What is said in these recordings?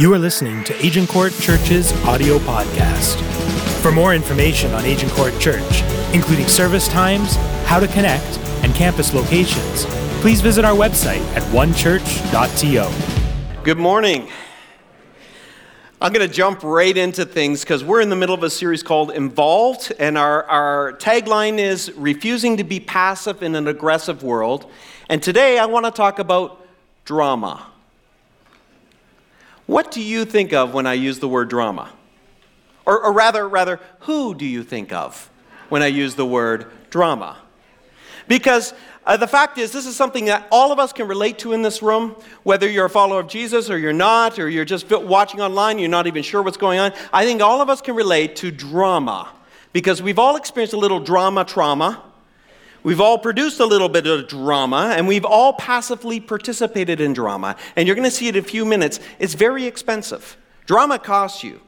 You are listening to Agincourt Church's audio podcast. For more information on Agincourt Church, including service times, how to connect, and campus locations, please visit our website at onechurch.to. Good morning. I'm going to jump right into things because we're in the middle of a series called Involved, and our, our tagline is Refusing to be Passive in an Aggressive World. And today I want to talk about drama. What do you think of when I use the word drama? Or, or rather, rather, who do you think of when I use the word drama? Because uh, the fact is, this is something that all of us can relate to in this room, whether you're a follower of Jesus or you're not, or you're just watching online, you're not even sure what's going on. I think all of us can relate to drama because we've all experienced a little drama trauma. We've all produced a little bit of drama, and we've all passively participated in drama. And you're going to see it in a few minutes. It's very expensive. Drama costs you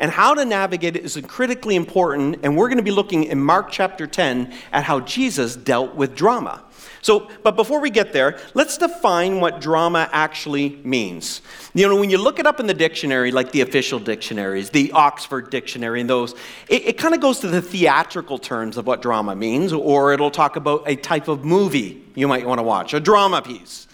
and how to navigate it is critically important. And we're going to be looking in Mark chapter 10 at how Jesus dealt with drama. So, but before we get there, let's define what drama actually means. You know, when you look it up in the dictionary, like the official dictionaries, the Oxford Dictionary, and those, it, it kind of goes to the theatrical terms of what drama means, or it'll talk about a type of movie you might want to watch, a drama piece.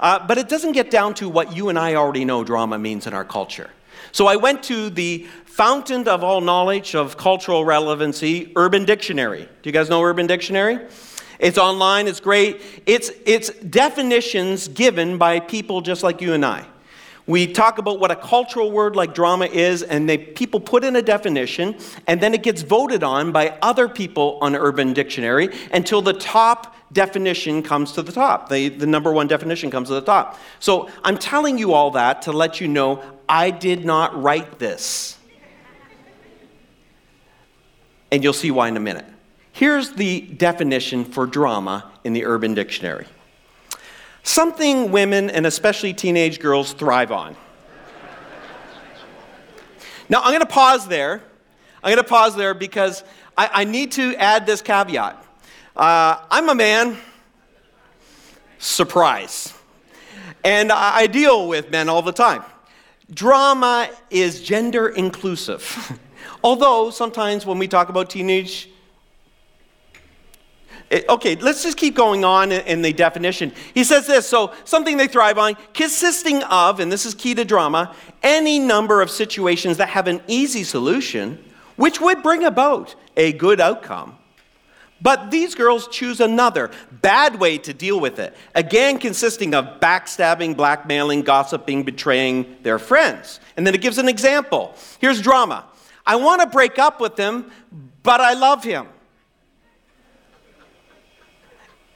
Uh, but it doesn't get down to what you and I already know drama means in our culture. So I went to the fountain of all knowledge of cultural relevancy, Urban Dictionary. Do you guys know Urban Dictionary? It's online, it's great. It's, it's definitions given by people just like you and I. We talk about what a cultural word like drama is, and they, people put in a definition, and then it gets voted on by other people on Urban Dictionary until the top definition comes to the top. The, the number one definition comes to the top. So I'm telling you all that to let you know I did not write this. And you'll see why in a minute. Here's the definition for drama in the Urban Dictionary something women and especially teenage girls thrive on. now, I'm going to pause there. I'm going to pause there because I, I need to add this caveat. Uh, I'm a man, surprise. And I, I deal with men all the time. Drama is gender inclusive. Although sometimes when we talk about teenage okay, let's just keep going on in, the definition. He says this so, something they thrive on, consisting of, and this is key to drama, any number of situations that have an easy solution, which would bring about a good outcome. But these girls choose another bad way to deal with it, again, consisting of backstabbing, blackmailing, gossiping, betraying their friends. And then it gives an example. Here's drama I want to break up with him, but I love him.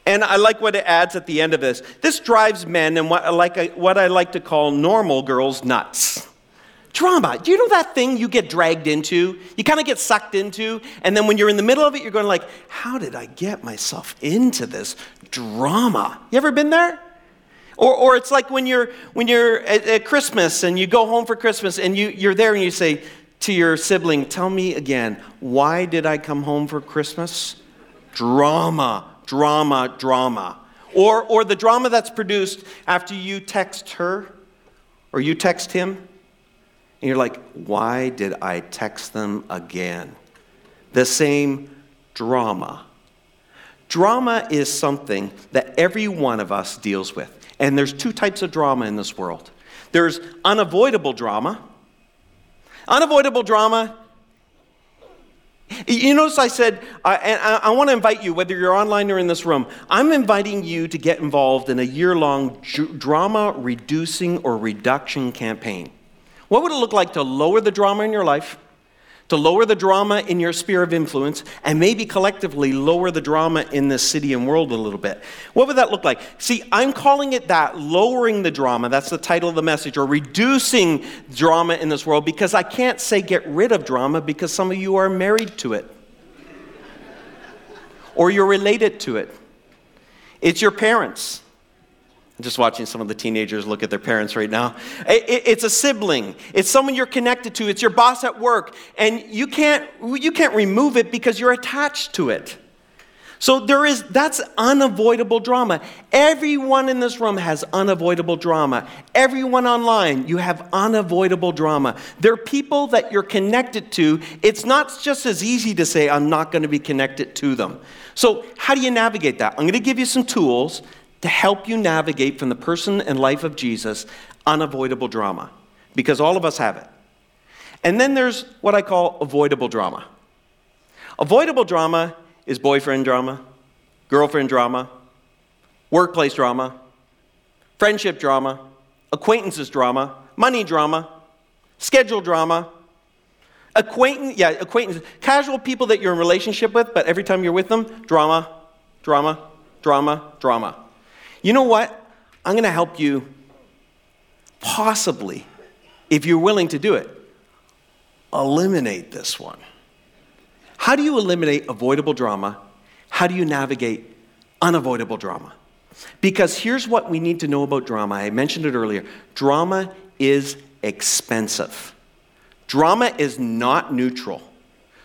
And I like what it adds at the end of this. This drives men and what I like, uh, what I like to call normal girls nuts. Drama. Do you know that thing you get dragged into? You kind of get sucked into, and then when you're in the middle of it, you're going like, "How did I get myself into this drama?" You ever been there? Or, or it's like when you're when you're at, at Christmas and you go home for Christmas and you, you're there and you say to your sibling, "Tell me again, why did I come home for Christmas?" Drama drama, drama. Or, or the drama that's produced after you text her or you text him, and you're like, why did I text them again? The same drama. Drama is something that every one of us deals with. And there's two types of drama in this world there's unavoidable drama. Unavoidable drama you notice I said, uh, and I, I want to invite you, whether you're online or in this room, I'm inviting you to get involved in a year long drama reducing or reduction campaign. What would it look like to lower the drama in your life? To lower the drama in your sphere of influence, and maybe collectively lower the drama in this city and world a little bit. What would that look like? See, I'm calling it that, lowering the drama. That's the title of the message, or reducing drama in this world, because I can't say get rid of drama because some of you are married to it, or you're related to it. It's your parents. Just watching some of the teenagers look at their parents right now. It's a sibling. It's someone you're connected to. It's your boss at work. And you can't, you can't remove it because you're attached to it. So there is that's unavoidable drama. Everyone in this room has unavoidable drama. Everyone online, you have unavoidable drama. There are people that you're connected to. It's not just as easy to say I'm not going to be connected to them. So, how do you navigate that? I'm going to give you some tools to help you navigate from the person and life of Jesus unavoidable drama because all of us have it. And then there's what I call avoidable drama. Avoidable drama is boyfriend drama, girlfriend drama, workplace drama, friendship drama, acquaintances drama, money drama, schedule drama, acquaintance, yeah, acquaintance, casual people that you're in relationship with, but every time you're with them, drama, drama, drama, drama. You know what? I'm going to help you possibly, if you're willing to do it, eliminate this one. How do you eliminate avoidable drama? How do you navigate unavoidable drama? Because here's what we need to know about drama. I mentioned it earlier drama is expensive, drama is not neutral.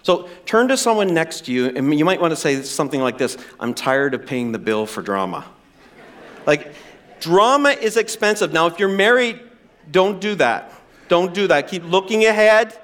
So turn to someone next to you, and you might want to say something like this I'm tired of paying the bill for drama. Like, drama is expensive. Now, if you're married, don't do that. Don't do that. Keep looking ahead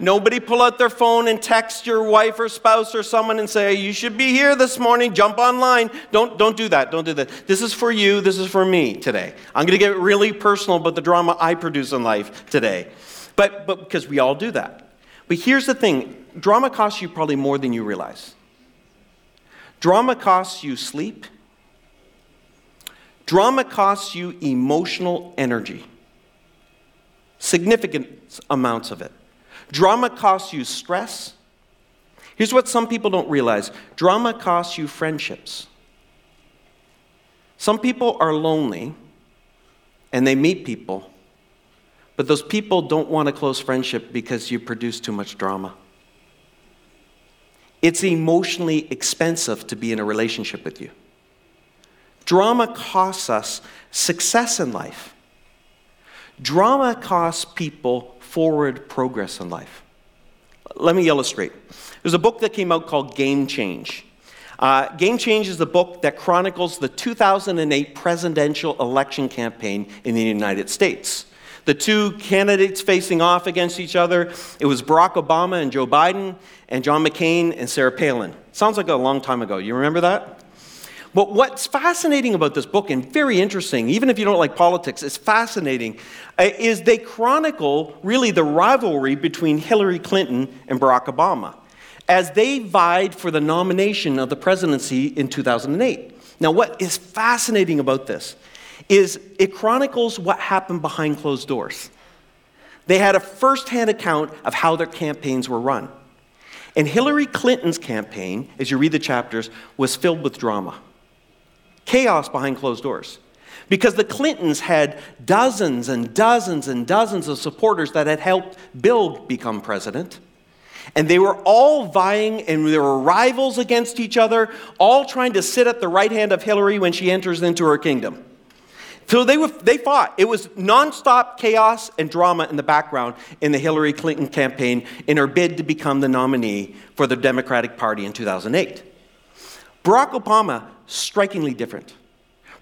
Nobody pull out their phone and text your wife or spouse or someone and say, You should be here this morning, jump online. Don't, don't do that. Don't do that. This is for you. This is for me today. I'm going to get really personal about the drama I produce in life today. But, but because we all do that. But here's the thing drama costs you probably more than you realize. Drama costs you sleep, drama costs you emotional energy, significant amounts of it. Drama costs you stress. Here's what some people don't realize drama costs you friendships. Some people are lonely and they meet people, but those people don't want a close friendship because you produce too much drama. It's emotionally expensive to be in a relationship with you. Drama costs us success in life. Drama costs people forward progress in life. Let me illustrate. There's a book that came out called Game Change. Uh, Game Change is the book that chronicles the 2008 presidential election campaign in the United States. The two candidates facing off against each other, it was Barack Obama and Joe Biden, and John McCain and Sarah Palin. Sounds like a long time ago. You remember that? But what's fascinating about this book, and very interesting, even if you don't like politics, it's fascinating, uh, is they chronicle really the rivalry between Hillary Clinton and Barack Obama as they vied for the nomination of the presidency in 2008. Now, what is fascinating about this is it chronicles what happened behind closed doors. They had a firsthand account of how their campaigns were run. And Hillary Clinton's campaign, as you read the chapters, was filled with drama chaos behind closed doors. Because the Clintons had dozens and dozens and dozens of supporters that had helped Bill become president. And they were all vying and there were rivals against each other, all trying to sit at the right hand of Hillary when she enters into her kingdom. So they, were, they fought. It was nonstop chaos and drama in the background in the Hillary Clinton campaign in her bid to become the nominee for the Democratic Party in 2008. Barack Obama strikingly different.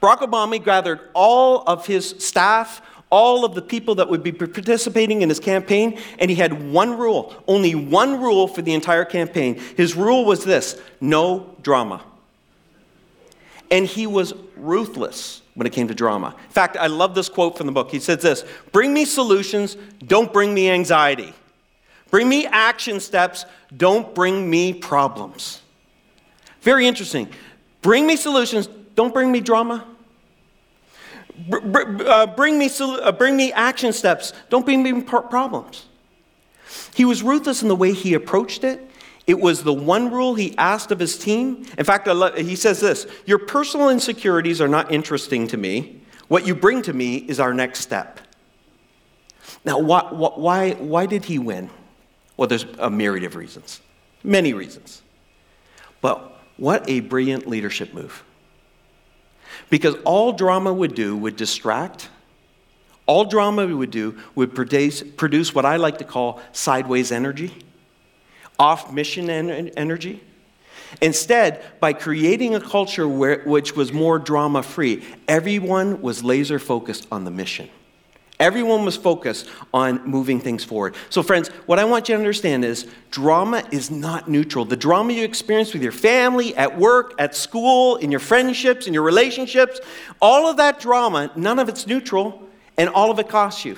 Barack Obama gathered all of his staff, all of the people that would be participating in his campaign, and he had one rule, only one rule for the entire campaign. His rule was this no drama. And he was ruthless when it came to drama. In fact, I love this quote from the book. He says this Bring me solutions, don't bring me anxiety. Bring me action steps, don't bring me problems. Very interesting. Bring me solutions, don't bring me drama. Uh, bring, me uh, bring me action steps, don't bring me problems. He was ruthless in the way he approached it. It was the one rule he asked of his team. In fact, he says this Your personal insecurities are not interesting to me. What you bring to me is our next step. Now, why, why, why did he win? Well, there's a myriad of reasons, many reasons. But what a brilliant leadership move. Because all drama would do would distract. All drama would do would produce, produce what I like to call sideways energy, off mission energy. Instead, by creating a culture where, which was more drama free, everyone was laser focused on the mission. Everyone was focused on moving things forward. So, friends, what I want you to understand is drama is not neutral. The drama you experience with your family, at work, at school, in your friendships, in your relationships, all of that drama, none of it's neutral, and all of it costs you.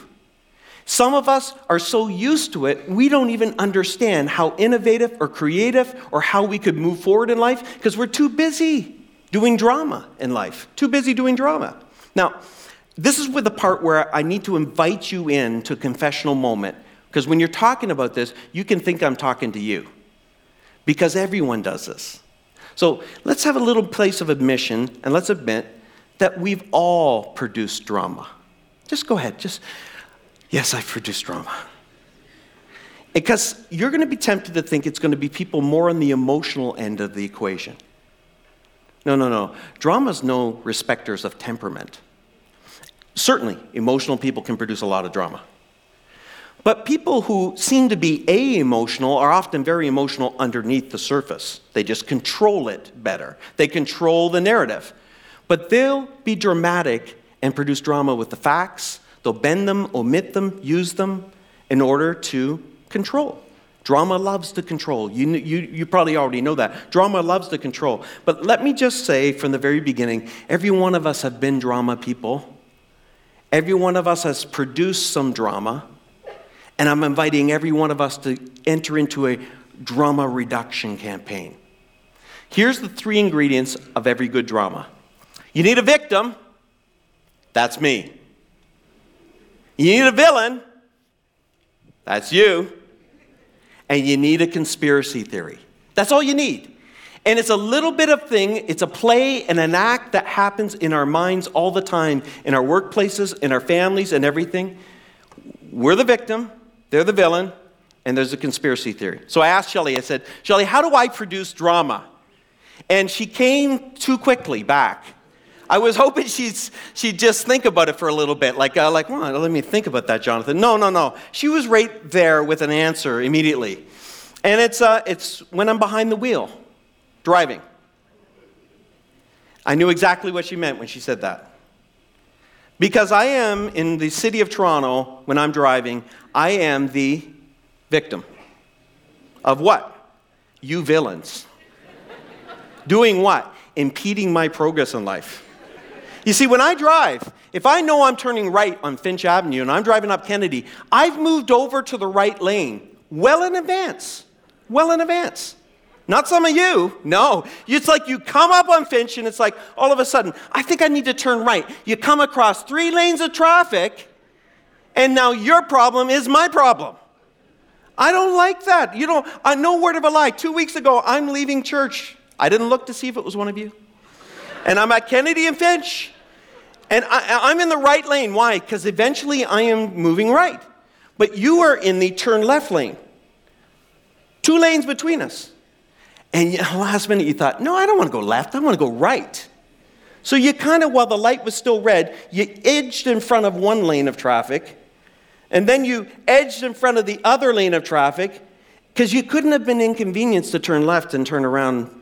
Some of us are so used to it, we don't even understand how innovative or creative or how we could move forward in life because we're too busy doing drama in life. Too busy doing drama. Now, this is where the part where I need to invite you in to a confessional moment. Because when you're talking about this, you can think I'm talking to you. Because everyone does this. So let's have a little place of admission and let's admit that we've all produced drama. Just go ahead. Just, yes, I've produced drama. Because you're going to be tempted to think it's going to be people more on the emotional end of the equation. No, no, no. Drama's no respecters of temperament. Certainly, emotional people can produce a lot of drama. But people who seem to be a emotional are often very emotional underneath the surface. They just control it better. They control the narrative. But they'll be dramatic and produce drama with the facts. They'll bend them, omit them, use them in order to control. Drama loves to control. You, you, you probably already know that. Drama loves to control. But let me just say from the very beginning every one of us have been drama people. Every one of us has produced some drama, and I'm inviting every one of us to enter into a drama reduction campaign. Here's the three ingredients of every good drama you need a victim, that's me. You need a villain, that's you. And you need a conspiracy theory. That's all you need. And it's a little bit of thing, it's a play and an act that happens in our minds all the time, in our workplaces, in our families, and everything. We're the victim, they're the villain, and there's a conspiracy theory. So I asked Shelly, I said, Shelly, how do I produce drama? And she came too quickly back. I was hoping she'd, she'd just think about it for a little bit, like, uh, like, well, let me think about that, Jonathan. No, no, no. She was right there with an answer immediately. And it's, uh, it's when I'm behind the wheel driving. I knew exactly what she meant when she said that. Because I am in the city of Toronto when I'm driving, I am the victim. Of what? You villains. Doing what? Impeding my progress in life. You see, when I drive, if I know I'm turning right on Finch Avenue and I'm driving up Kennedy, I've moved over to the right lane well in advance. Well in advance. Not some of you. No. It's like you come up on Finch and it's like all of a sudden, I think I need to turn right. You come across three lanes of traffic and now your problem is my problem. I don't like that. You know, uh, no word of a lie. Two weeks ago, I'm leaving church. I didn't look to see if it was one of you. And I'm at Kennedy and Finch. And I, I'm in the right lane. Why? Because eventually I am moving right. But you are in the turn left lane. Two lanes between us. And last minute you thought, no, I don't want to go left, I want to go right. So you kind of, while the light was still red, you edged in front of one lane of traffic, and then you edged in front of the other lane of traffic because you couldn't have been inconvenienced to turn left and turn around.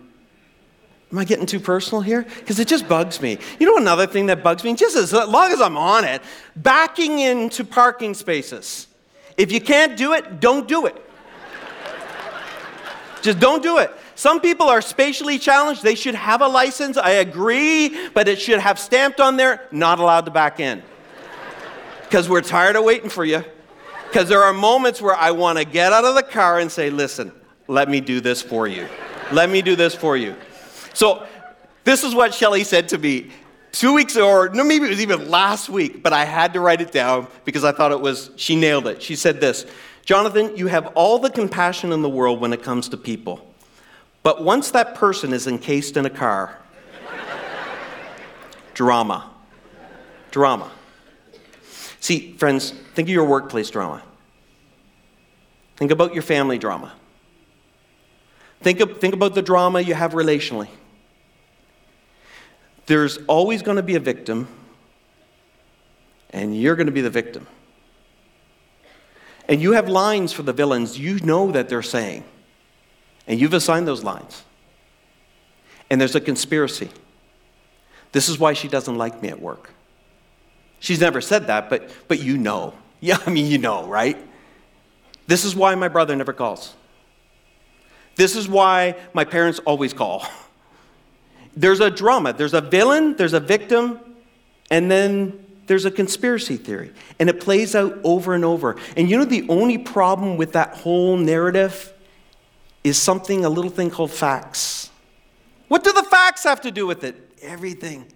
Am I getting too personal here? Because it just bugs me. You know another thing that bugs me? Just as long as I'm on it, backing into parking spaces. If you can't do it, don't do it. just don't do it. Some people are spatially challenged. They should have a license. I agree, but it should have stamped on there, not allowed to back in. Because we're tired of waiting for you. Because there are moments where I want to get out of the car and say, listen, let me do this for you. Let me do this for you. So, this is what Shelly said to me two weeks or no, maybe it was even last week, but I had to write it down because I thought it was, she nailed it. She said this Jonathan, you have all the compassion in the world when it comes to people. But once that person is encased in a car, drama. Drama. See, friends, think of your workplace drama. Think about your family drama. Think, of, think about the drama you have relationally. There's always going to be a victim, and you're going to be the victim. And you have lines for the villains you know that they're saying. And you've assigned those lines. and there's a conspiracy. This is why she doesn't like me at work. She's never said that, but, but you know. Yeah, I mean, you know, right? This is why my brother never calls. This is why my parents always call. There's a drama, there's a villain, there's a victim, and then there's a conspiracy theory. And it plays out over and over. And you know, the only problem with that whole narrative is something, a little thing called facts. What do the facts have to do with it? Everything.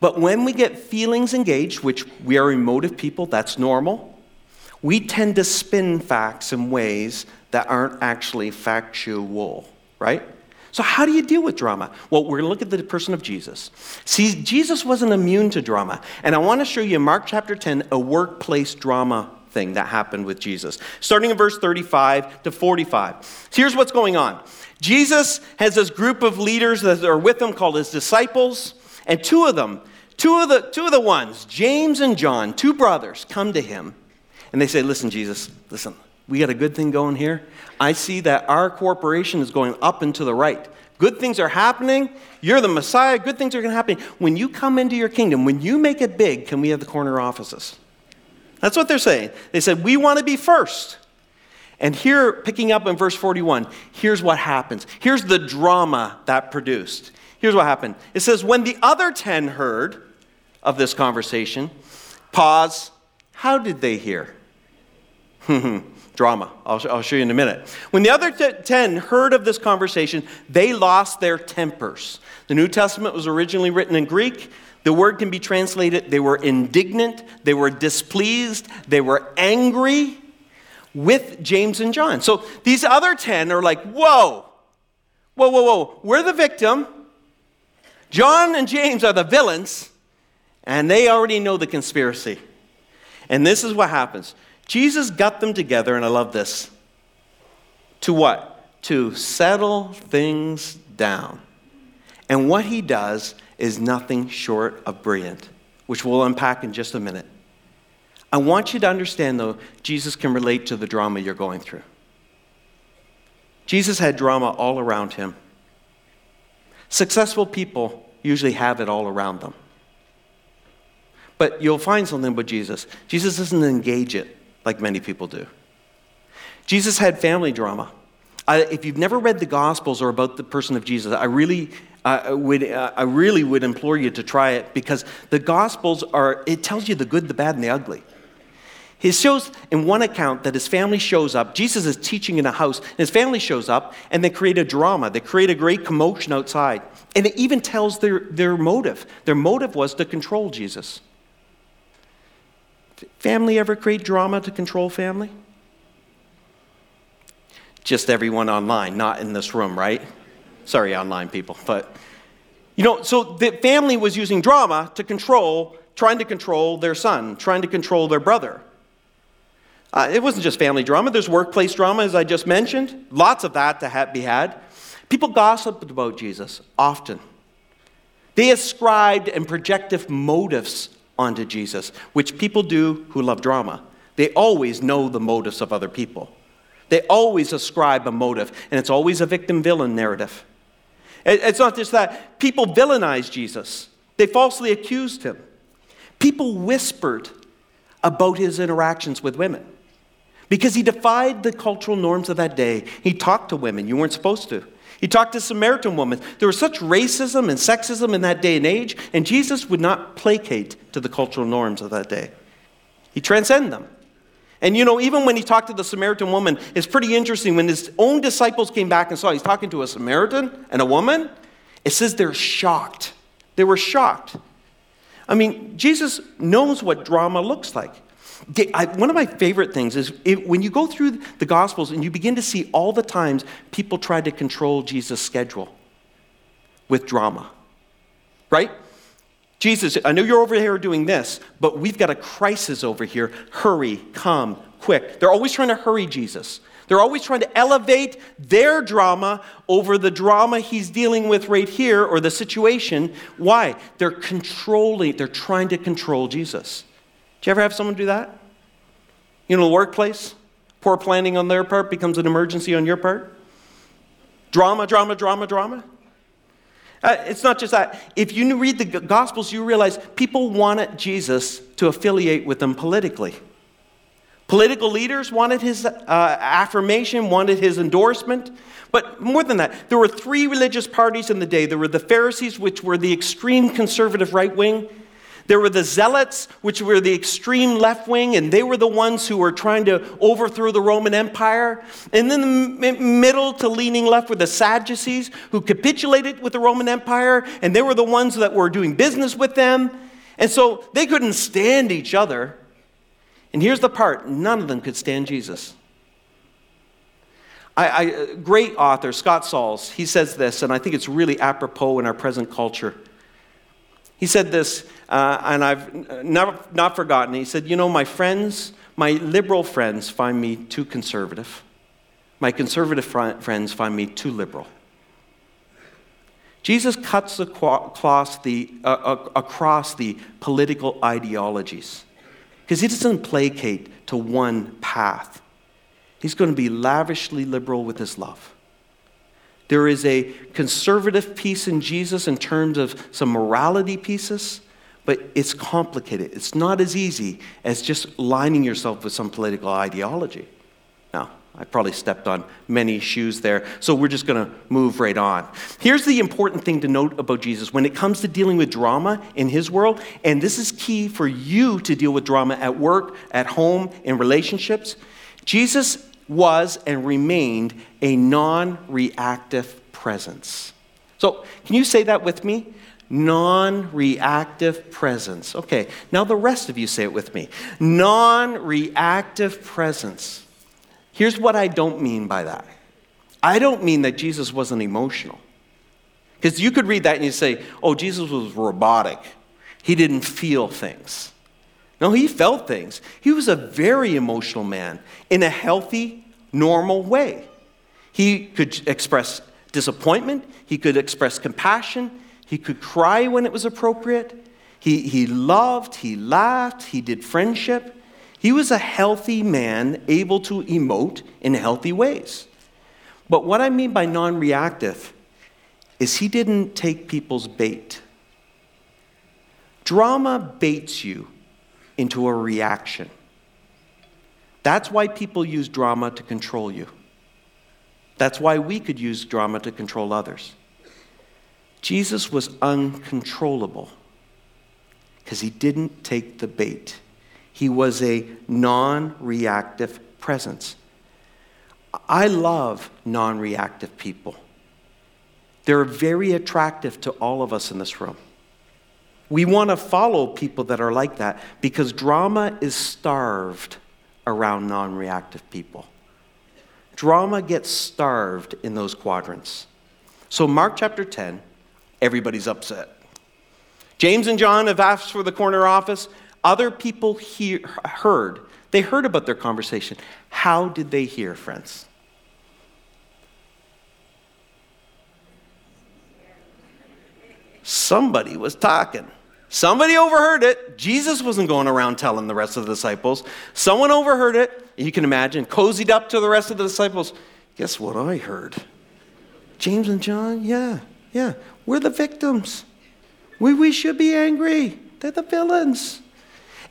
But when we get feelings engaged, which we are emotive people, that's normal, we tend to spin facts in ways that aren't actually factual, right? So, how do you deal with drama? Well, we're going to look at the person of Jesus. See, Jesus wasn't immune to drama. And I want to show you in Mark chapter 10 a workplace drama thing that happened with Jesus. Starting in verse 35 to 45. Here's what's going on Jesus has this group of leaders that are with him called his disciples, and two of them, two of the, two of the ones, James and John, two brothers, come to him. And they say, Listen, Jesus, listen, we got a good thing going here. I see that our corporation is going up and to the right. Good things are happening. You're the Messiah. Good things are going to happen. When you come into your kingdom, when you make it big, can we have the corner offices? That's what they're saying. They said, We want to be first. And here, picking up in verse 41, here's what happens. Here's the drama that produced. Here's what happened. It says, When the other 10 heard of this conversation, pause, how did they hear? drama. I'll, I'll, show you in a minute. When the other t- 10 heard of this conversation, they lost their tempers. The New Testament was originally written in Greek. The word can be translated they were indignant, they were displeased, they were angry with James and John. So these other 10 are like, whoa, whoa, whoa, whoa, we're the victim. John and James are the villains, and they already know the conspiracy. And this is what happens Jesus got them together, and I love this. To what? To settle things down. And what he does is nothing short of brilliant, which we'll unpack in just a minute. I want you to understand, though, Jesus can relate to the drama you're going through. Jesus had drama all around him. Successful people usually have it all around them. But you'll find something about Jesus. Jesus doesn't engage it like many people do. Jesus had family drama. I, if you've never read the Gospels or about the person of Jesus, I really uh, would, uh, I really would implore you to try it because the Gospels are, it tells you the good, the bad, and the ugly. He shows in one account that his family shows up. Jesus is teaching in a house, and his family shows up, and they create a drama. They create a great commotion outside. And it even tells their, their motive. Their motive was to control Jesus. Family ever create drama to control family? Just everyone online, not in this room, right? Sorry, online people. But, you know, so the family was using drama to control, trying to control their son, trying to control their brother. Uh, it wasn't just family drama, there's workplace drama, as I just mentioned. Lots of that to be had. People gossiped about Jesus often. They ascribed and projected motives onto Jesus, which people do who love drama. They always know the motives of other people. They always ascribe a motive, and it's always a victim villain narrative. It's not just that. People villainized Jesus, they falsely accused him. People whispered about his interactions with women because he defied the cultural norms of that day. He talked to women you weren't supposed to. He talked to Samaritan women. There was such racism and sexism in that day and age, and Jesus would not placate to the cultural norms of that day. He transcended them. And you know, even when he talked to the Samaritan woman, it's pretty interesting. When his own disciples came back and saw he's talking to a Samaritan and a woman, it says they're shocked. They were shocked. I mean, Jesus knows what drama looks like. One of my favorite things is when you go through the Gospels and you begin to see all the times people tried to control Jesus' schedule with drama, right? Jesus, I know you're over here doing this, but we've got a crisis over here. Hurry, come, quick. They're always trying to hurry Jesus. They're always trying to elevate their drama over the drama he's dealing with right here or the situation. Why? They're controlling, they're trying to control Jesus. Do you ever have someone do that? You know, the workplace? Poor planning on their part becomes an emergency on your part? Drama, drama, drama, drama? Uh, it's not just that. If you read the Gospels, you realize people wanted Jesus to affiliate with them politically. Political leaders wanted his uh, affirmation, wanted his endorsement. But more than that, there were three religious parties in the day. There were the Pharisees, which were the extreme conservative right wing. There were the Zealots, which were the extreme left wing, and they were the ones who were trying to overthrow the Roman Empire. And then the middle to leaning left were the Sadducees, who capitulated with the Roman Empire, and they were the ones that were doing business with them. And so they couldn't stand each other. And here's the part none of them could stand Jesus. I, I, uh, great author, Scott Sauls, he says this, and I think it's really apropos in our present culture. He said this, uh, and I've never, not forgotten. He said, You know, my friends, my liberal friends find me too conservative. My conservative fr- friends find me too liberal. Jesus cuts across the, uh, uh, across the political ideologies because he doesn't placate to one path. He's going to be lavishly liberal with his love. There is a conservative piece in Jesus in terms of some morality pieces, but it's complicated. It's not as easy as just lining yourself with some political ideology. Now, I probably stepped on many shoes there, so we're just going to move right on. Here's the important thing to note about Jesus when it comes to dealing with drama in his world, and this is key for you to deal with drama at work, at home, in relationships. Jesus was and remained a non reactive presence. So, can you say that with me? Non reactive presence. Okay, now the rest of you say it with me. Non reactive presence. Here's what I don't mean by that I don't mean that Jesus wasn't emotional. Because you could read that and you say, oh, Jesus was robotic. He didn't feel things. No, he felt things. He was a very emotional man in a healthy, normal way. He could express disappointment, he could express compassion, he could cry when it was appropriate. He, he loved, he laughed, he did friendship. He was a healthy man, able to emote in healthy ways. But what I mean by non reactive is he didn't take people's bait. Drama baits you into a reaction. That's why people use drama to control you. That's why we could use drama to control others. Jesus was uncontrollable because he didn't take the bait. He was a non reactive presence. I love non reactive people. They're very attractive to all of us in this room. We want to follow people that are like that because drama is starved around non reactive people. Drama gets starved in those quadrants. So, Mark chapter 10, everybody's upset. James and John have asked for the corner office. Other people hear, heard. They heard about their conversation. How did they hear, friends? Somebody was talking. Somebody overheard it. Jesus wasn't going around telling the rest of the disciples. Someone overheard it. You can imagine, cozied up to the rest of the disciples. Guess what I heard? James and John, yeah, yeah. We're the victims. We, we should be angry. They're the villains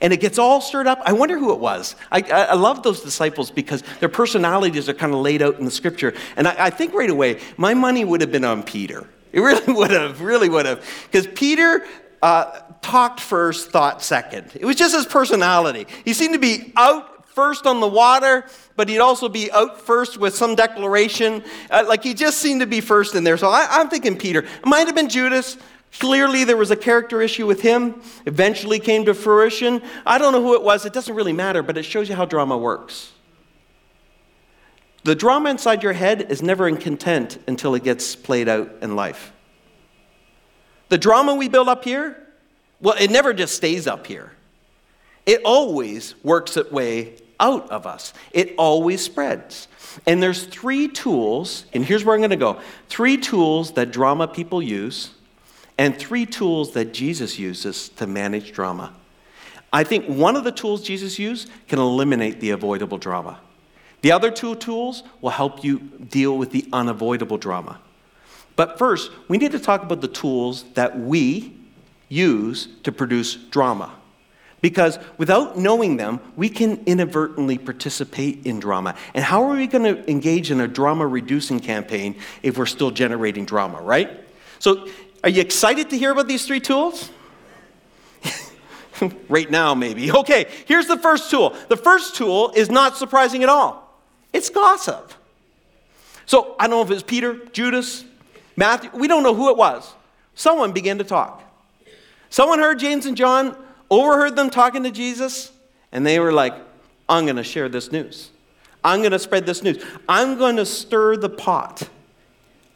and it gets all stirred up. I wonder who it was. I, I, love those disciples because their personalities are kind of laid out in the scripture. And I, I think right away, my money would have been on Peter. It really would have, really would have. Because Peter uh, talked first, thought second. It was just his personality. He seemed to be out first on the water, but he'd also be out first with some declaration. Uh, like he just seemed to be first in there. So I, am thinking Peter. It might have been Judas. Clearly, there was a character issue with him, eventually came to fruition. I don't know who it was, it doesn't really matter, but it shows you how drama works. The drama inside your head is never in content until it gets played out in life. The drama we build up here, well, it never just stays up here. It always works its way out of us. It always spreads. And there's three tools, and here's where I'm going to go. Three tools that drama people use and three tools that Jesus uses to manage drama. I think one of the tools Jesus used can eliminate the avoidable drama. The other two tools will help you deal with the unavoidable drama. But first, we need to talk about the tools that we use to produce drama. Because without knowing them, we can inadvertently participate in drama. And how are we going to engage in a drama reducing campaign if we're still generating drama, right? So, are you excited to hear about these three tools? right now, maybe. Okay, here's the first tool. The first tool is not surprising at all it's gossip. So, I don't know if it was Peter, Judas, Matthew, we don't know who it was. Someone began to talk. Someone heard James and John overheard them talking to Jesus, and they were like, I'm going to share this news. I'm going to spread this news. I'm going to stir the pot.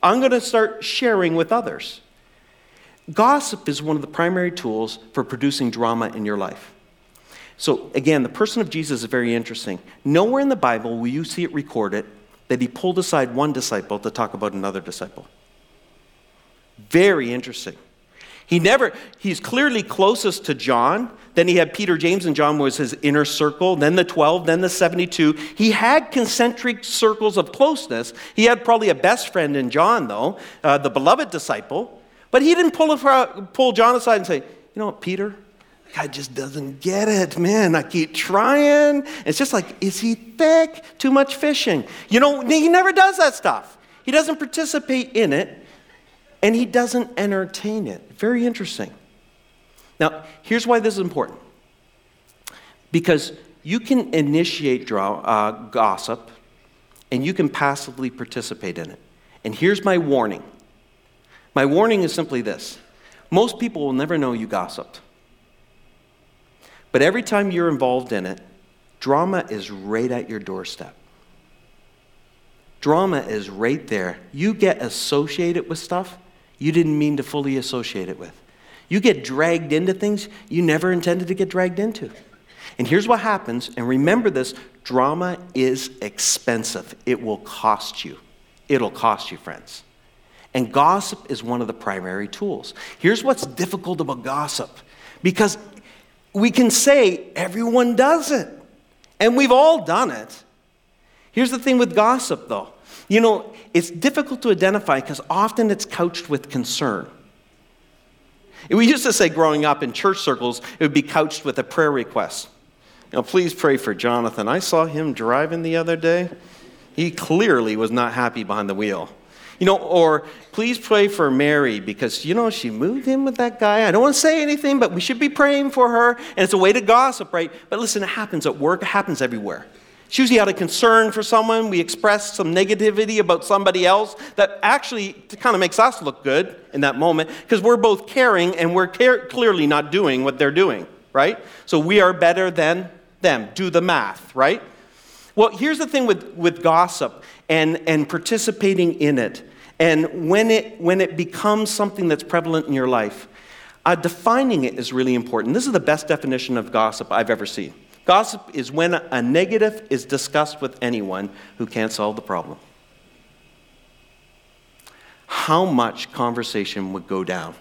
I'm going to start sharing with others. Gossip is one of the primary tools for producing drama in your life. So, again, the person of Jesus is very interesting. Nowhere in the Bible will you see it recorded that he pulled aside one disciple to talk about another disciple. Very interesting. He never, he's clearly closest to John. Then he had Peter, James, and John was his inner circle, then the 12, then the 72. He had concentric circles of closeness. He had probably a best friend in John, though, uh, the beloved disciple. But he didn't pull, pull John aside and say, You know what, Peter? guy just doesn't get it, man. I keep trying. It's just like, is he thick? Too much fishing. You know, he never does that stuff. He doesn't participate in it and he doesn't entertain it. Very interesting. Now, here's why this is important because you can initiate draw, uh, gossip and you can passively participate in it. And here's my warning my warning is simply this most people will never know you gossiped. But every time you're involved in it, drama is right at your doorstep. Drama is right there. You get associated with stuff you didn't mean to fully associate it with. You get dragged into things you never intended to get dragged into. And here's what happens, and remember this drama is expensive. It will cost you. It'll cost you, friends. And gossip is one of the primary tools. Here's what's difficult about gossip because we can say everyone does it, and we've all done it. Here's the thing with gossip, though you know, it's difficult to identify because often it's couched with concern. We used to say growing up in church circles, it would be couched with a prayer request. You know, please pray for Jonathan. I saw him driving the other day. He clearly was not happy behind the wheel. You know, or please pray for Mary because, you know, she moved in with that guy. I don't want to say anything, but we should be praying for her. And it's a way to gossip, right? But listen, it happens at work, it happens everywhere. It's usually out of concern for someone. We express some negativity about somebody else that actually kind of makes us look good in that moment because we're both caring and we're care- clearly not doing what they're doing, right? So we are better than them. Do the math, right? Well, here's the thing with, with gossip and, and participating in it. And when it, when it becomes something that's prevalent in your life, uh, defining it is really important. This is the best definition of gossip I've ever seen. Gossip is when a negative is discussed with anyone who can't solve the problem. How much conversation would go down?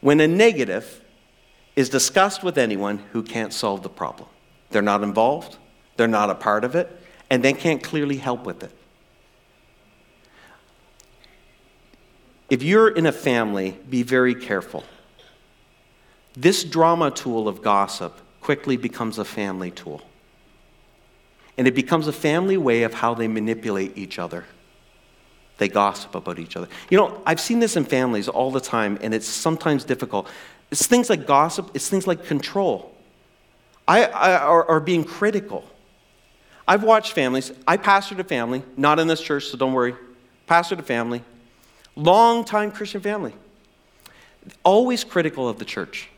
When a negative is discussed with anyone who can't solve the problem. They're not involved, they're not a part of it, and they can't clearly help with it. If you're in a family, be very careful. This drama tool of gossip quickly becomes a family tool. And it becomes a family way of how they manipulate each other. They gossip about each other. You know, I've seen this in families all the time, and it's sometimes difficult. It's things like gossip, it's things like control, I, I or, or being critical. I've watched families, I pastored a family, not in this church, so don't worry. Pastored a family, long time Christian family, always critical of the church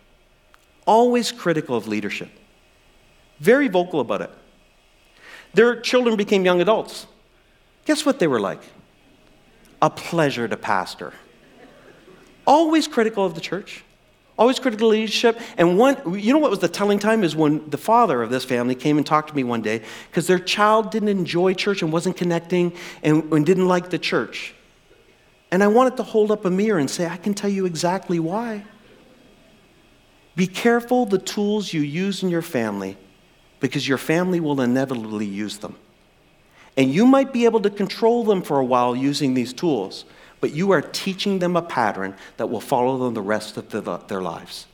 always critical of leadership, very vocal about it. Their children became young adults. Guess what they were like? A pleasure to pastor. Always critical of the church, always critical of leadership. And one, you know what was the telling time is when the father of this family came and talked to me one day because their child didn't enjoy church and wasn't connecting and, and didn't like the church. And I wanted to hold up a mirror and say, I can tell you exactly why. Be careful the tools you use in your family because your family will inevitably use them. And you might be able to control them for a while using these tools, but you are teaching them a pattern that will follow them the rest of the, their lives.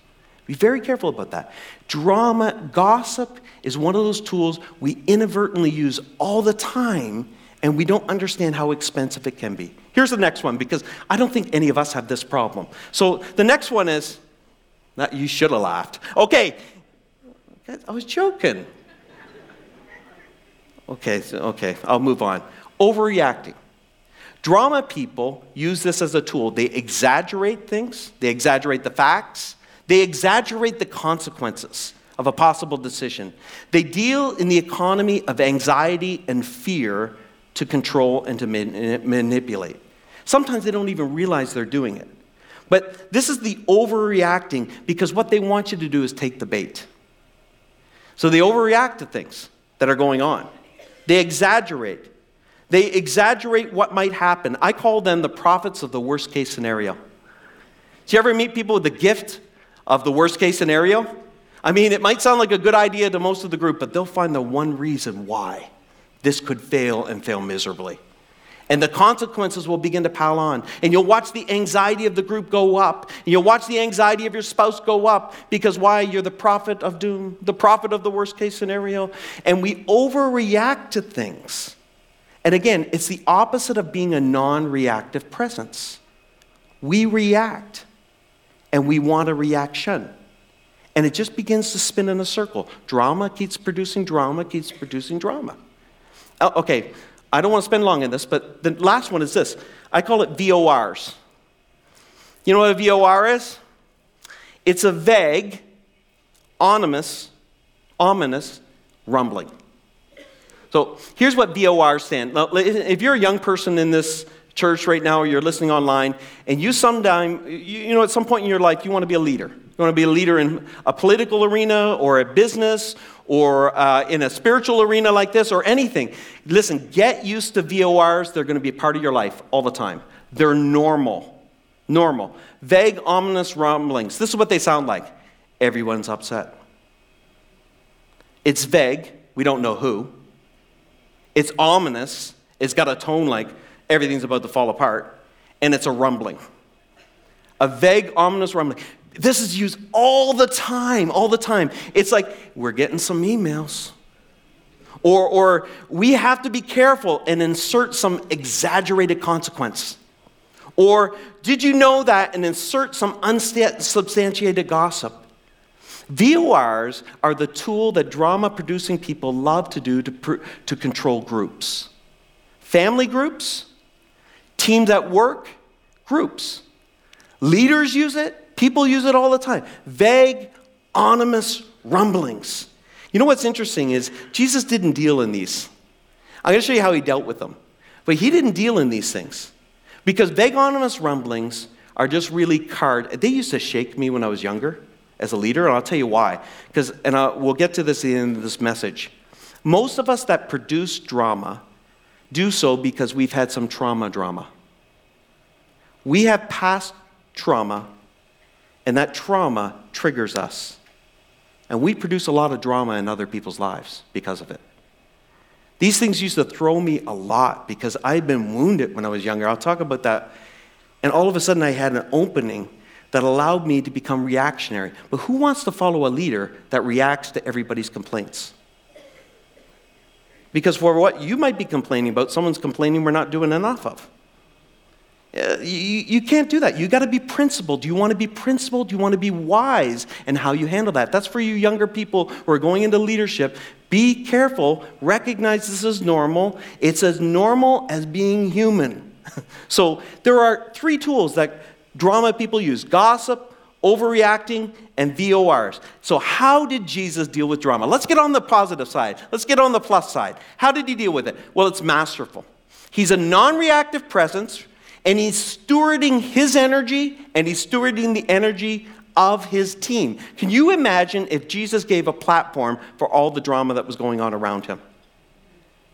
Be very careful about that. Drama, gossip is one of those tools we inadvertently use all the time, and we don't understand how expensive it can be. Here's the next one because I don't think any of us have this problem. So the next one is, not, you should have laughed. Okay, I was joking. Okay, so, okay, I'll move on. Overreacting. Drama people use this as a tool. They exaggerate things, they exaggerate the facts, they exaggerate the consequences of a possible decision. They deal in the economy of anxiety and fear to control and to man- manipulate. Sometimes they don't even realize they're doing it. But this is the overreacting because what they want you to do is take the bait. So they overreact to things that are going on. They exaggerate. They exaggerate what might happen. I call them the prophets of the worst case scenario. Do you ever meet people with the gift of the worst case scenario? I mean, it might sound like a good idea to most of the group, but they'll find the one reason why this could fail and fail miserably. And the consequences will begin to pile on. And you'll watch the anxiety of the group go up. And you'll watch the anxiety of your spouse go up because why? You're the prophet of doom, the prophet of the worst case scenario. And we overreact to things. And again, it's the opposite of being a non reactive presence. We react and we want a reaction. And it just begins to spin in a circle. Drama keeps producing drama, keeps producing drama. Oh, okay, I don't want to spend long on this, but the last one is this. I call it VORs. You know what a VOR is? It's a vague, ominous, ominous rumbling. So here's what VORs stand. Now, if you're a young person in this church right now, or you're listening online, and you sometime, you know, at some point in your life, you want to be a leader. You want to be a leader in a political arena or a business or uh, in a spiritual arena like this or anything. Listen, get used to VORs. They're going to be a part of your life all the time. They're normal. Normal. Vague, ominous rumblings. This is what they sound like everyone's upset. It's vague. We don't know who. It's ominous. It's got a tone like everything's about to fall apart. And it's a rumbling. A vague, ominous rumbling. This is used all the time, all the time. It's like, we're getting some emails. Or, or we have to be careful and insert some exaggerated consequence. Or did you know that and insert some unsubstantiated gossip? VORs are the tool that drama producing people love to do to, to control groups. Family groups, teams at work, groups. Leaders use it, People use it all the time. Vague, ominous rumblings. You know what's interesting is Jesus didn't deal in these. I'm going to show you how he dealt with them. But he didn't deal in these things. Because vague, ominous rumblings are just really card. They used to shake me when I was younger as a leader, and I'll tell you why. Because, and I, we'll get to this at the end of this message. Most of us that produce drama do so because we've had some trauma drama. We have past trauma and that trauma triggers us. And we produce a lot of drama in other people's lives because of it. These things used to throw me a lot because I'd been wounded when I was younger. I'll talk about that. And all of a sudden, I had an opening that allowed me to become reactionary. But who wants to follow a leader that reacts to everybody's complaints? Because for what you might be complaining about, someone's complaining we're not doing enough of. Uh, you, you can't do that. You got to be principled. Do you want to be principled? Do you want to be wise in how you handle that? That's for you younger people who are going into leadership. Be careful. Recognize this is normal. It's as normal as being human. so there are three tools that drama people use gossip, overreacting, and VORs. So, how did Jesus deal with drama? Let's get on the positive side. Let's get on the plus side. How did he deal with it? Well, it's masterful. He's a non reactive presence and he's stewarding his energy and he's stewarding the energy of his team. Can you imagine if Jesus gave a platform for all the drama that was going on around him?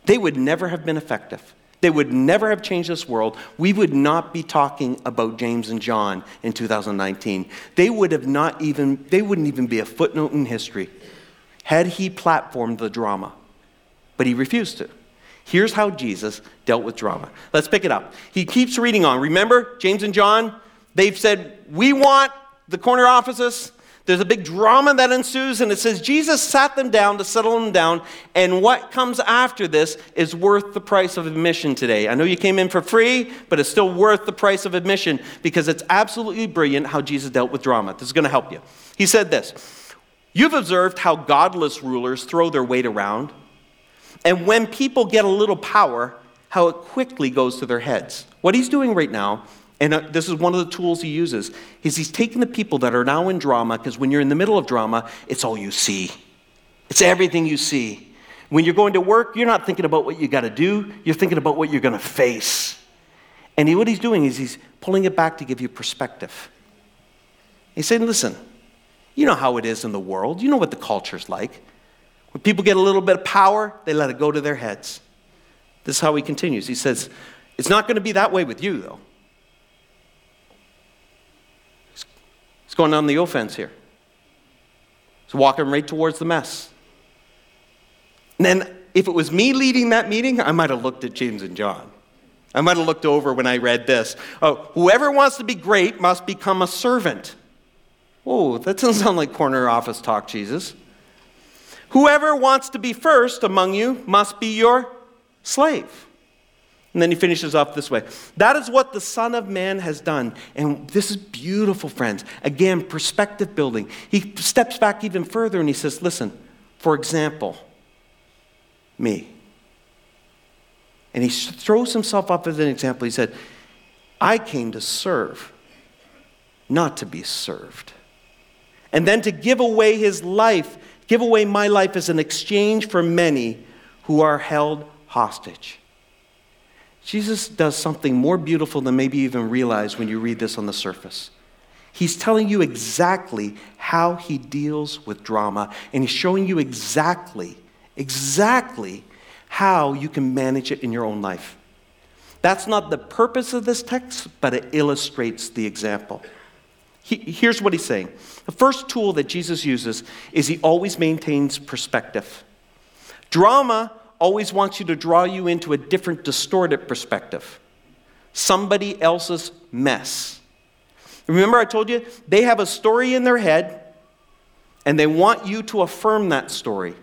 They would never have been effective. They would never have changed this world. We would not be talking about James and John in 2019. They would have not even, they wouldn't even be a footnote in history had he platformed the drama. But he refused to. Here's how Jesus dealt with drama. Let's pick it up. He keeps reading on. Remember, James and John, they've said, We want the corner offices. There's a big drama that ensues, and it says Jesus sat them down to settle them down, and what comes after this is worth the price of admission today. I know you came in for free, but it's still worth the price of admission because it's absolutely brilliant how Jesus dealt with drama. This is going to help you. He said this You've observed how godless rulers throw their weight around, and when people get a little power, how it quickly goes to their heads. What he's doing right now and uh, this is one of the tools he uses is he's taking the people that are now in drama because when you're in the middle of drama it's all you see. It's everything you see. When you're going to work you're not thinking about what you got to do you're thinking about what you're going to face. And he, what he's doing is he's pulling it back to give you perspective. He's saying listen you know how it is in the world. You know what the culture's like when people get a little bit of power they let it go to their heads this is how he continues he says it's not going to be that way with you though He's going on the offense here. He's walking right towards the mess. And then, if it was me leading that meeting, I might have looked at James and John. I might have looked over when I read this. Oh, whoever wants to be great must become a servant. Whoa, that doesn't sound like corner office talk, Jesus. Whoever wants to be first among you must be your slave. And then he finishes off this way That is what the Son of Man has done. And this is beautiful, friends. Again, perspective building. He steps back even further and he says, Listen, for example, me. And he throws himself up as an example. He said, I came to serve, not to be served. And then to give away his life, give away my life as an exchange for many who are held hostage. Jesus does something more beautiful than maybe you even realize when you read this on the surface. He's telling you exactly how he deals with drama, and he's showing you exactly, exactly how you can manage it in your own life. That's not the purpose of this text, but it illustrates the example. He, here's what he's saying the first tool that Jesus uses is he always maintains perspective. Drama always wants you to draw you into a different, distorted perspective. Somebody else's mess. Remember, I told you they have a story in their head and they want you to affirm that story.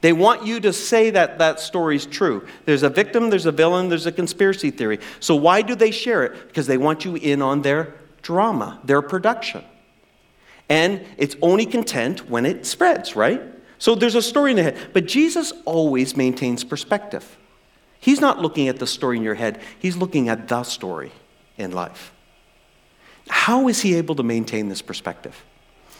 They want you to say that that story is true. There's a victim, there's a villain, there's a conspiracy theory. So, why do they share it? Because they want you in on their drama, their production. And it's only content when it spreads, right? So there's a story in the head. But Jesus always maintains perspective. He's not looking at the story in your head, he's looking at the story in life. How is he able to maintain this perspective?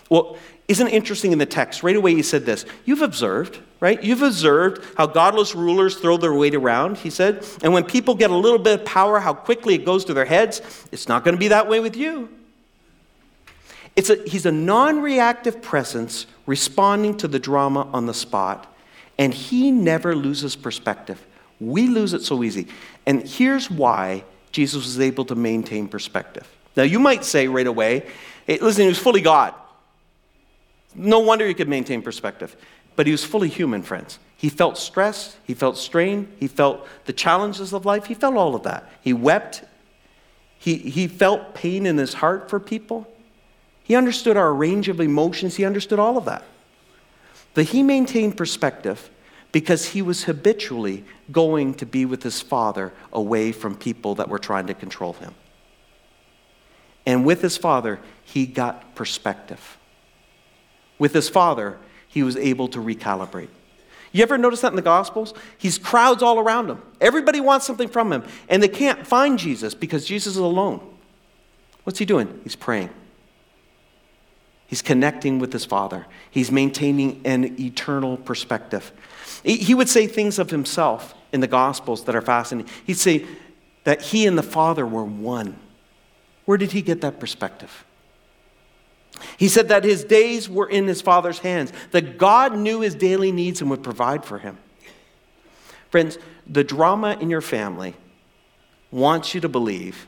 Well, isn't it interesting in the text? Right away, he said this You've observed, right? You've observed how godless rulers throw their weight around, he said. And when people get a little bit of power, how quickly it goes to their heads. It's not going to be that way with you. It's a, he's a non reactive presence responding to the drama on the spot, and he never loses perspective. We lose it so easy. And here's why Jesus was able to maintain perspective. Now, you might say right away, hey, listen, he was fully God. No wonder he could maintain perspective. But he was fully human, friends. He felt stress, he felt strain, he felt the challenges of life, he felt all of that. He wept, he, he felt pain in his heart for people. He understood our range of emotions, he understood all of that. But he maintained perspective because he was habitually going to be with his father away from people that were trying to control him. And with his father, he got perspective. With his father, he was able to recalibrate. You ever notice that in the Gospels? He's crowds all around him. Everybody wants something from him, and they can't find Jesus because Jesus is alone. What's he doing? He's praying. He's connecting with his Father. He's maintaining an eternal perspective. He would say things of himself in the Gospels that are fascinating. He'd say that he and the Father were one. Where did he get that perspective? He said that his days were in his Father's hands, that God knew his daily needs and would provide for him. Friends, the drama in your family wants you to believe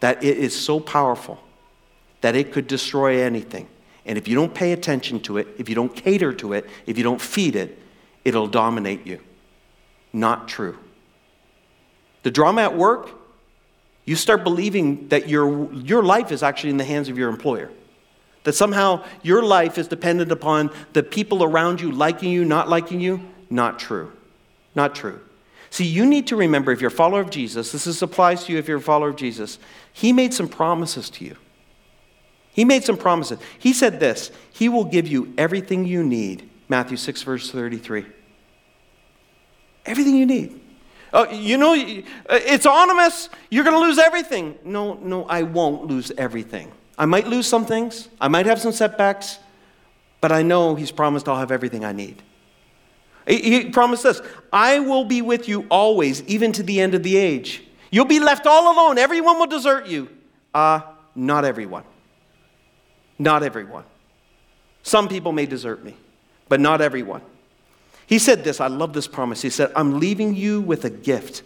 that it is so powerful that it could destroy anything. And if you don't pay attention to it, if you don't cater to it, if you don't feed it, it'll dominate you. not true. The drama at work, you start believing that your, your life is actually in the hands of your employer. That somehow your life is dependent upon the people around you liking you, not liking you. Not true. Not true. See, you need to remember if you're a follower of Jesus, this is, applies to you if you're a follower of Jesus, he made some promises to you. He made some promises. He said this He will give you everything you need. Matthew 6, verse 33. Everything you need. Oh, you know, it's ominous. You're going to lose everything. No, no, I won't lose everything. I might lose some things, I might have some setbacks, but I know He's promised I'll have everything I need. He promised this I will be with you always, even to the end of the age. You'll be left all alone. Everyone will desert you. Uh, not everyone. Not everyone. Some people may desert me, but not everyone. He said this, I love this promise. He said, I'm leaving you with a gift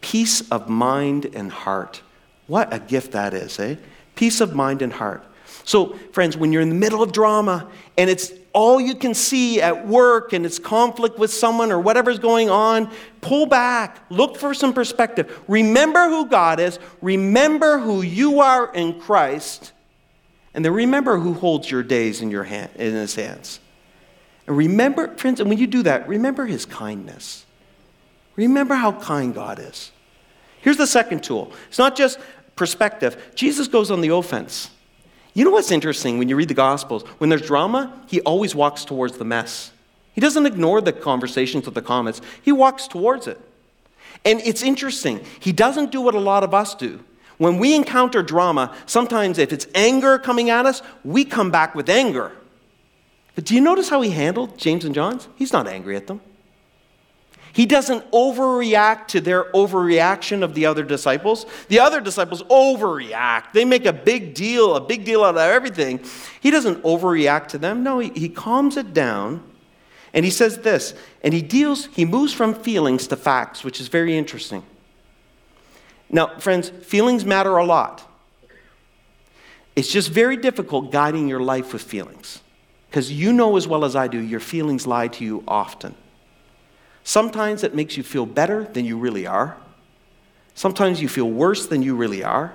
peace of mind and heart. What a gift that is, eh? Peace of mind and heart. So, friends, when you're in the middle of drama and it's all you can see at work and it's conflict with someone or whatever's going on, pull back, look for some perspective. Remember who God is, remember who you are in Christ, and then remember who holds your days in, your hand, in his hands. And remember, friends, and when you do that, remember his kindness. Remember how kind God is. Here's the second tool it's not just perspective, Jesus goes on the offense. You know what's interesting when you read the Gospels? When there's drama, he always walks towards the mess. He doesn't ignore the conversations or the comments, he walks towards it. And it's interesting, he doesn't do what a lot of us do. When we encounter drama, sometimes if it's anger coming at us, we come back with anger. But do you notice how he handled James and John's? He's not angry at them. He doesn't overreact to their overreaction of the other disciples. The other disciples overreact. They make a big deal, a big deal out of everything. He doesn't overreact to them. No, he, he calms it down and he says this, and he deals, he moves from feelings to facts, which is very interesting. Now, friends, feelings matter a lot. It's just very difficult guiding your life with feelings because you know as well as I do, your feelings lie to you often. Sometimes it makes you feel better than you really are. Sometimes you feel worse than you really are.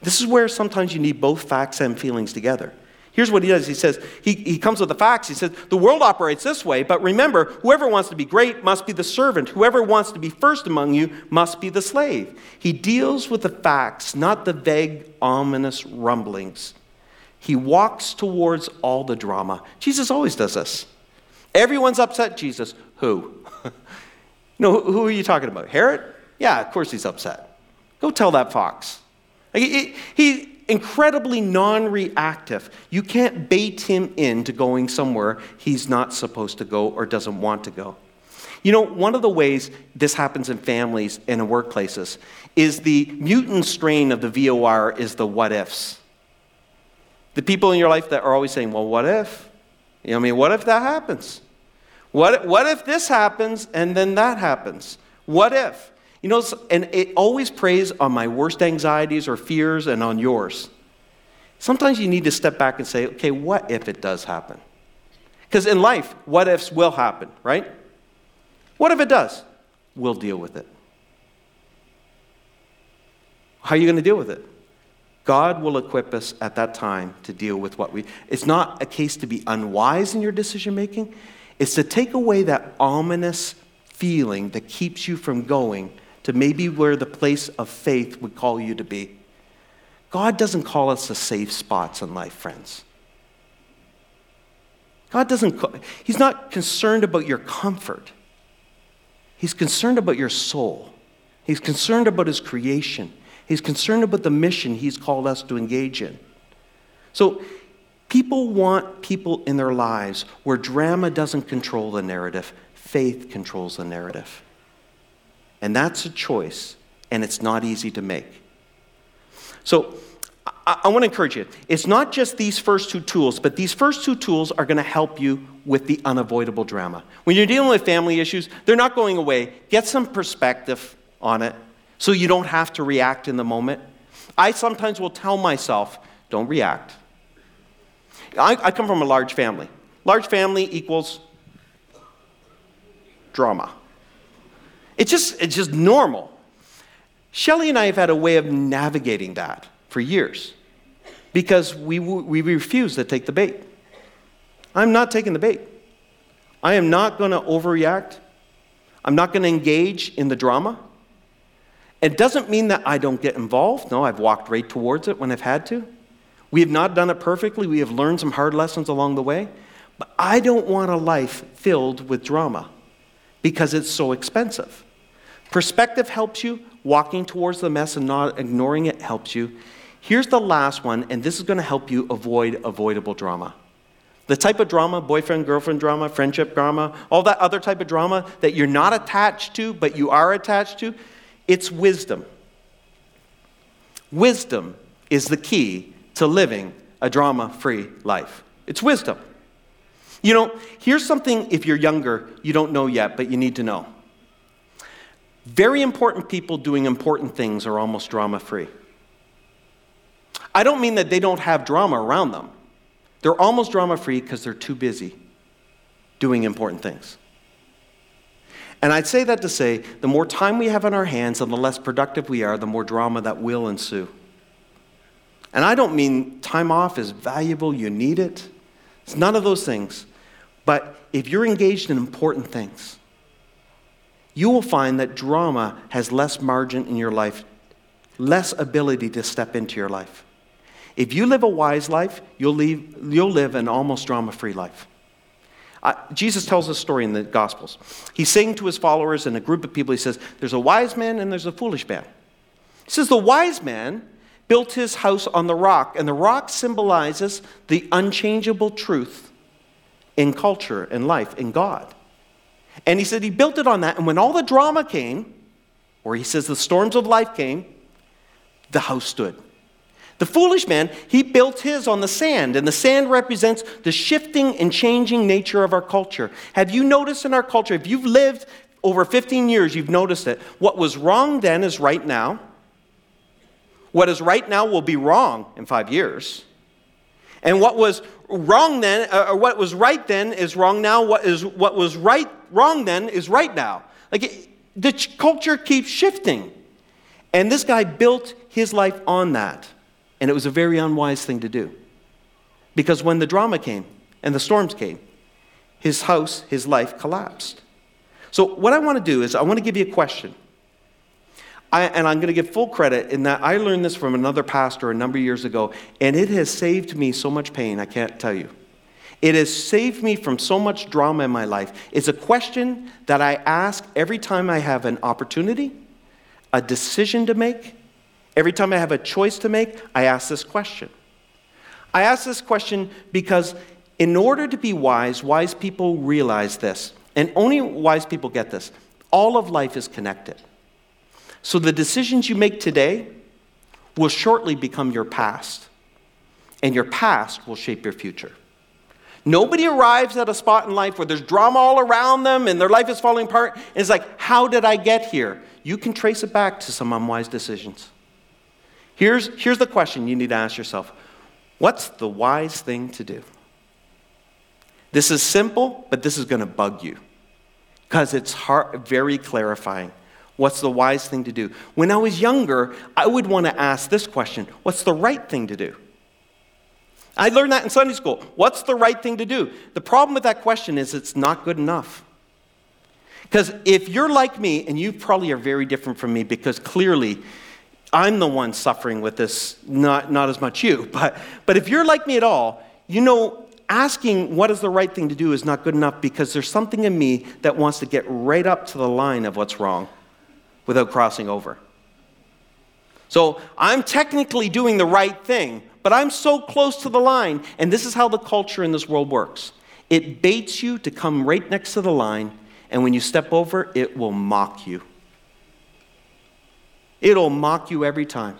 This is where sometimes you need both facts and feelings together. Here's what he does. He says, he, he comes with the facts. He says, the world operates this way, but remember, whoever wants to be great must be the servant. Whoever wants to be first among you must be the slave. He deals with the facts, not the vague, ominous rumblings. He walks towards all the drama. Jesus always does this. Everyone's upset, Jesus. Who? no, who are you talking about? Herod? Yeah, of course he's upset. Go tell that fox. He, he incredibly non-reactive. You can't bait him into going somewhere he's not supposed to go or doesn't want to go. You know, one of the ways this happens in families and in workplaces is the mutant strain of the VOR is the what ifs. The people in your life that are always saying, well, what if? You know, I mean, what if that happens? What, what if this happens and then that happens? What if? You know, and it always preys on my worst anxieties or fears and on yours. Sometimes you need to step back and say, okay, what if it does happen? Because in life, what ifs will happen, right? What if it does? We'll deal with it. How are you going to deal with it? God will equip us at that time to deal with what we. It's not a case to be unwise in your decision making, it's to take away that ominous feeling that keeps you from going to maybe where the place of faith would call you to be. God doesn't call us to safe spots in life, friends. God doesn't, He's not concerned about your comfort. He's concerned about your soul. He's concerned about His creation. He's concerned about the mission He's called us to engage in. So People want people in their lives where drama doesn't control the narrative, faith controls the narrative. And that's a choice, and it's not easy to make. So, I, I want to encourage you. It's not just these first two tools, but these first two tools are going to help you with the unavoidable drama. When you're dealing with family issues, they're not going away. Get some perspective on it so you don't have to react in the moment. I sometimes will tell myself, don't react. I, I come from a large family. Large family equals drama. It's just, it's just normal. Shelley and I have had a way of navigating that for years because we, we refuse to take the bait. I'm not taking the bait. I am not going to overreact. I'm not going to engage in the drama. It doesn't mean that I don't get involved. No, I've walked right towards it when I've had to. We have not done it perfectly. We have learned some hard lessons along the way. But I don't want a life filled with drama because it's so expensive. Perspective helps you. Walking towards the mess and not ignoring it helps you. Here's the last one, and this is going to help you avoid avoidable drama. The type of drama, boyfriend, girlfriend drama, friendship drama, all that other type of drama that you're not attached to, but you are attached to, it's wisdom. Wisdom is the key to living a drama free life. It's wisdom. You know, here's something if you're younger, you don't know yet, but you need to know. Very important people doing important things are almost drama free. I don't mean that they don't have drama around them. They're almost drama free because they're too busy doing important things. And I'd say that to say the more time we have on our hands and the less productive we are, the more drama that will ensue. And I don't mean time off is valuable, you need it. It's none of those things. But if you're engaged in important things, you will find that drama has less margin in your life, less ability to step into your life. If you live a wise life, you'll, leave, you'll live an almost drama free life. Uh, Jesus tells a story in the Gospels. He's saying to his followers and a group of people, he says, There's a wise man and there's a foolish man. He says, The wise man built his house on the rock, and the rock symbolizes the unchangeable truth in culture and life, in God. And he said he built it on that, and when all the drama came, or he says the storms of life came, the house stood. The foolish man, he built his on the sand, and the sand represents the shifting and changing nature of our culture. Have you noticed in our culture, if you've lived over 15 years, you've noticed it. What was wrong then is right now. What is right now will be wrong in five years. And what was wrong then, uh, or what was right then is wrong now. What, is, what was right, wrong then is right now. Like it, the culture keeps shifting. And this guy built his life on that. And it was a very unwise thing to do. Because when the drama came and the storms came, his house, his life collapsed. So, what I want to do is, I want to give you a question. I, and I'm going to give full credit in that I learned this from another pastor a number of years ago, and it has saved me so much pain, I can't tell you. It has saved me from so much drama in my life. It's a question that I ask every time I have an opportunity, a decision to make, Every time I have a choice to make, I ask this question. I ask this question because, in order to be wise, wise people realize this, and only wise people get this. All of life is connected. So the decisions you make today will shortly become your past, and your past will shape your future. Nobody arrives at a spot in life where there's drama all around them and their life is falling apart. And it's like, how did I get here? You can trace it back to some unwise decisions. Here's, here's the question you need to ask yourself What's the wise thing to do? This is simple, but this is going to bug you because it's hard, very clarifying. What's the wise thing to do? When I was younger, I would want to ask this question What's the right thing to do? I learned that in Sunday school. What's the right thing to do? The problem with that question is it's not good enough. Because if you're like me, and you probably are very different from me, because clearly I'm the one suffering with this, not, not as much you. But, but if you're like me at all, you know, asking what is the right thing to do is not good enough because there's something in me that wants to get right up to the line of what's wrong without crossing over. So I'm technically doing the right thing, but I'm so close to the line. And this is how the culture in this world works it baits you to come right next to the line, and when you step over, it will mock you. It'll mock you every time.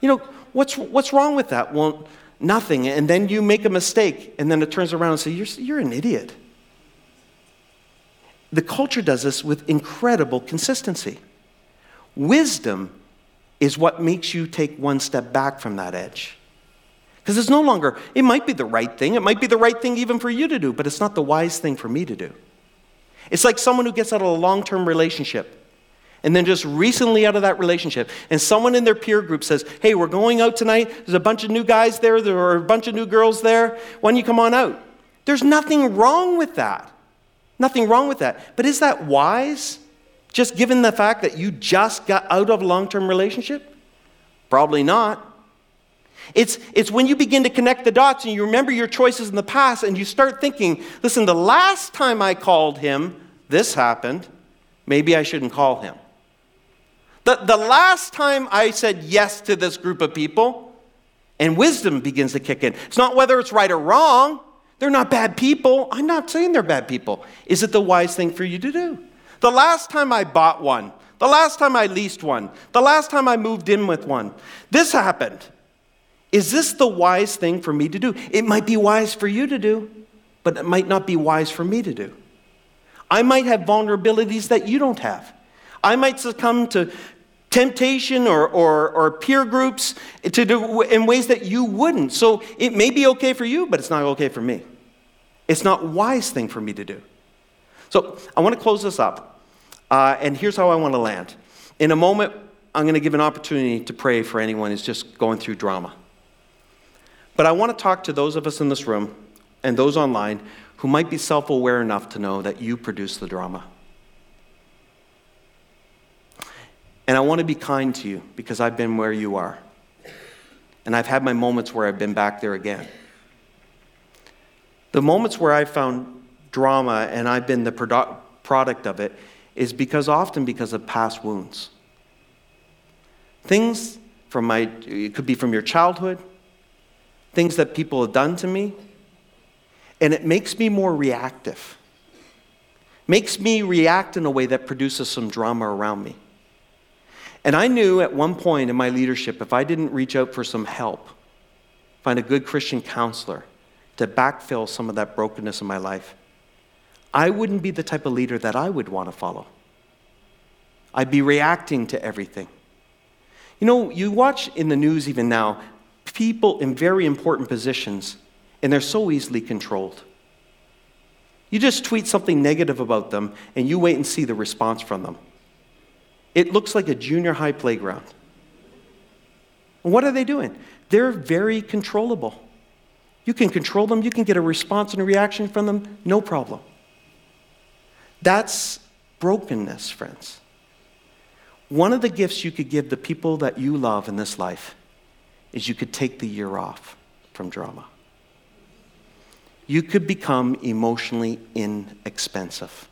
You know, what's, what's wrong with that? Well, nothing. And then you make a mistake, and then it turns around and says, you're, you're an idiot. The culture does this with incredible consistency. Wisdom is what makes you take one step back from that edge. Because it's no longer, it might be the right thing, it might be the right thing even for you to do, but it's not the wise thing for me to do. It's like someone who gets out of a long term relationship and then just recently out of that relationship, and someone in their peer group says, Hey, we're going out tonight. There's a bunch of new guys there, there are a bunch of new girls there. Why don't you come on out? There's nothing wrong with that. Nothing wrong with that. But is that wise? Just given the fact that you just got out of a long term relationship? Probably not. It's, it's when you begin to connect the dots and you remember your choices in the past and you start thinking, listen, the last time I called him, this happened. Maybe I shouldn't call him. The, the last time I said yes to this group of people, and wisdom begins to kick in. It's not whether it's right or wrong. They're not bad people. I'm not saying they're bad people. Is it the wise thing for you to do? The last time I bought one, the last time I leased one, the last time I moved in with one, this happened. Is this the wise thing for me to do? It might be wise for you to do, but it might not be wise for me to do. I might have vulnerabilities that you don't have. I might succumb to temptation or, or, or peer groups to do in ways that you wouldn't. So it may be okay for you, but it's not okay for me. It's not wise thing for me to do. So I want to close this up. Uh, and here's how I want to land. In a moment, I'm going to give an opportunity to pray for anyone who's just going through drama. But I want to talk to those of us in this room and those online who might be self aware enough to know that you produce the drama. And I want to be kind to you because I've been where you are. And I've had my moments where I've been back there again. The moments where I've found drama and I've been the product of it is because often because of past wounds. Things from my, it could be from your childhood, things that people have done to me, and it makes me more reactive. Makes me react in a way that produces some drama around me. And I knew at one point in my leadership, if I didn't reach out for some help, find a good Christian counselor to backfill some of that brokenness in my life, I wouldn't be the type of leader that I would want to follow. I'd be reacting to everything. You know, you watch in the news even now people in very important positions, and they're so easily controlled. You just tweet something negative about them, and you wait and see the response from them. It looks like a junior high playground. what are they doing? They're very controllable. You can control them, you can get a response and a reaction from them, no problem. That's brokenness, friends. One of the gifts you could give the people that you love in this life is you could take the year off from drama. You could become emotionally inexpensive.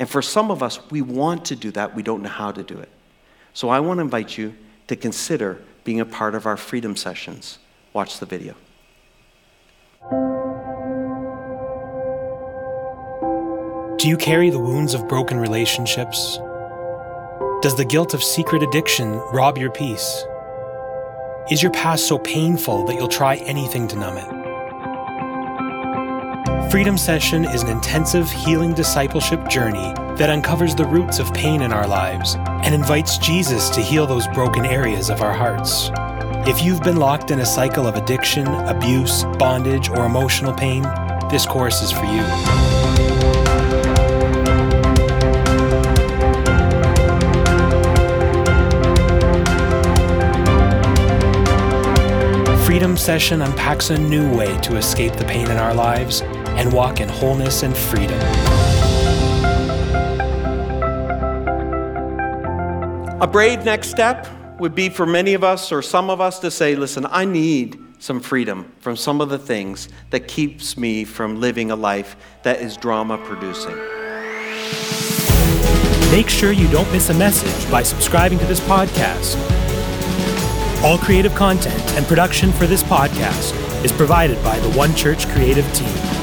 And for some of us, we want to do that, we don't know how to do it. So I want to invite you to consider being a part of our freedom sessions. Watch the video. Do you carry the wounds of broken relationships? Does the guilt of secret addiction rob your peace? Is your past so painful that you'll try anything to numb it? Freedom Session is an intensive healing discipleship journey that uncovers the roots of pain in our lives and invites Jesus to heal those broken areas of our hearts. If you've been locked in a cycle of addiction, abuse, bondage, or emotional pain, this course is for you. Freedom Session unpacks a new way to escape the pain in our lives and walk in wholeness and freedom. A brave next step would be for many of us or some of us to say, listen, I need some freedom from some of the things that keeps me from living a life that is drama producing. Make sure you don't miss a message by subscribing to this podcast. All creative content and production for this podcast is provided by the One Church creative team.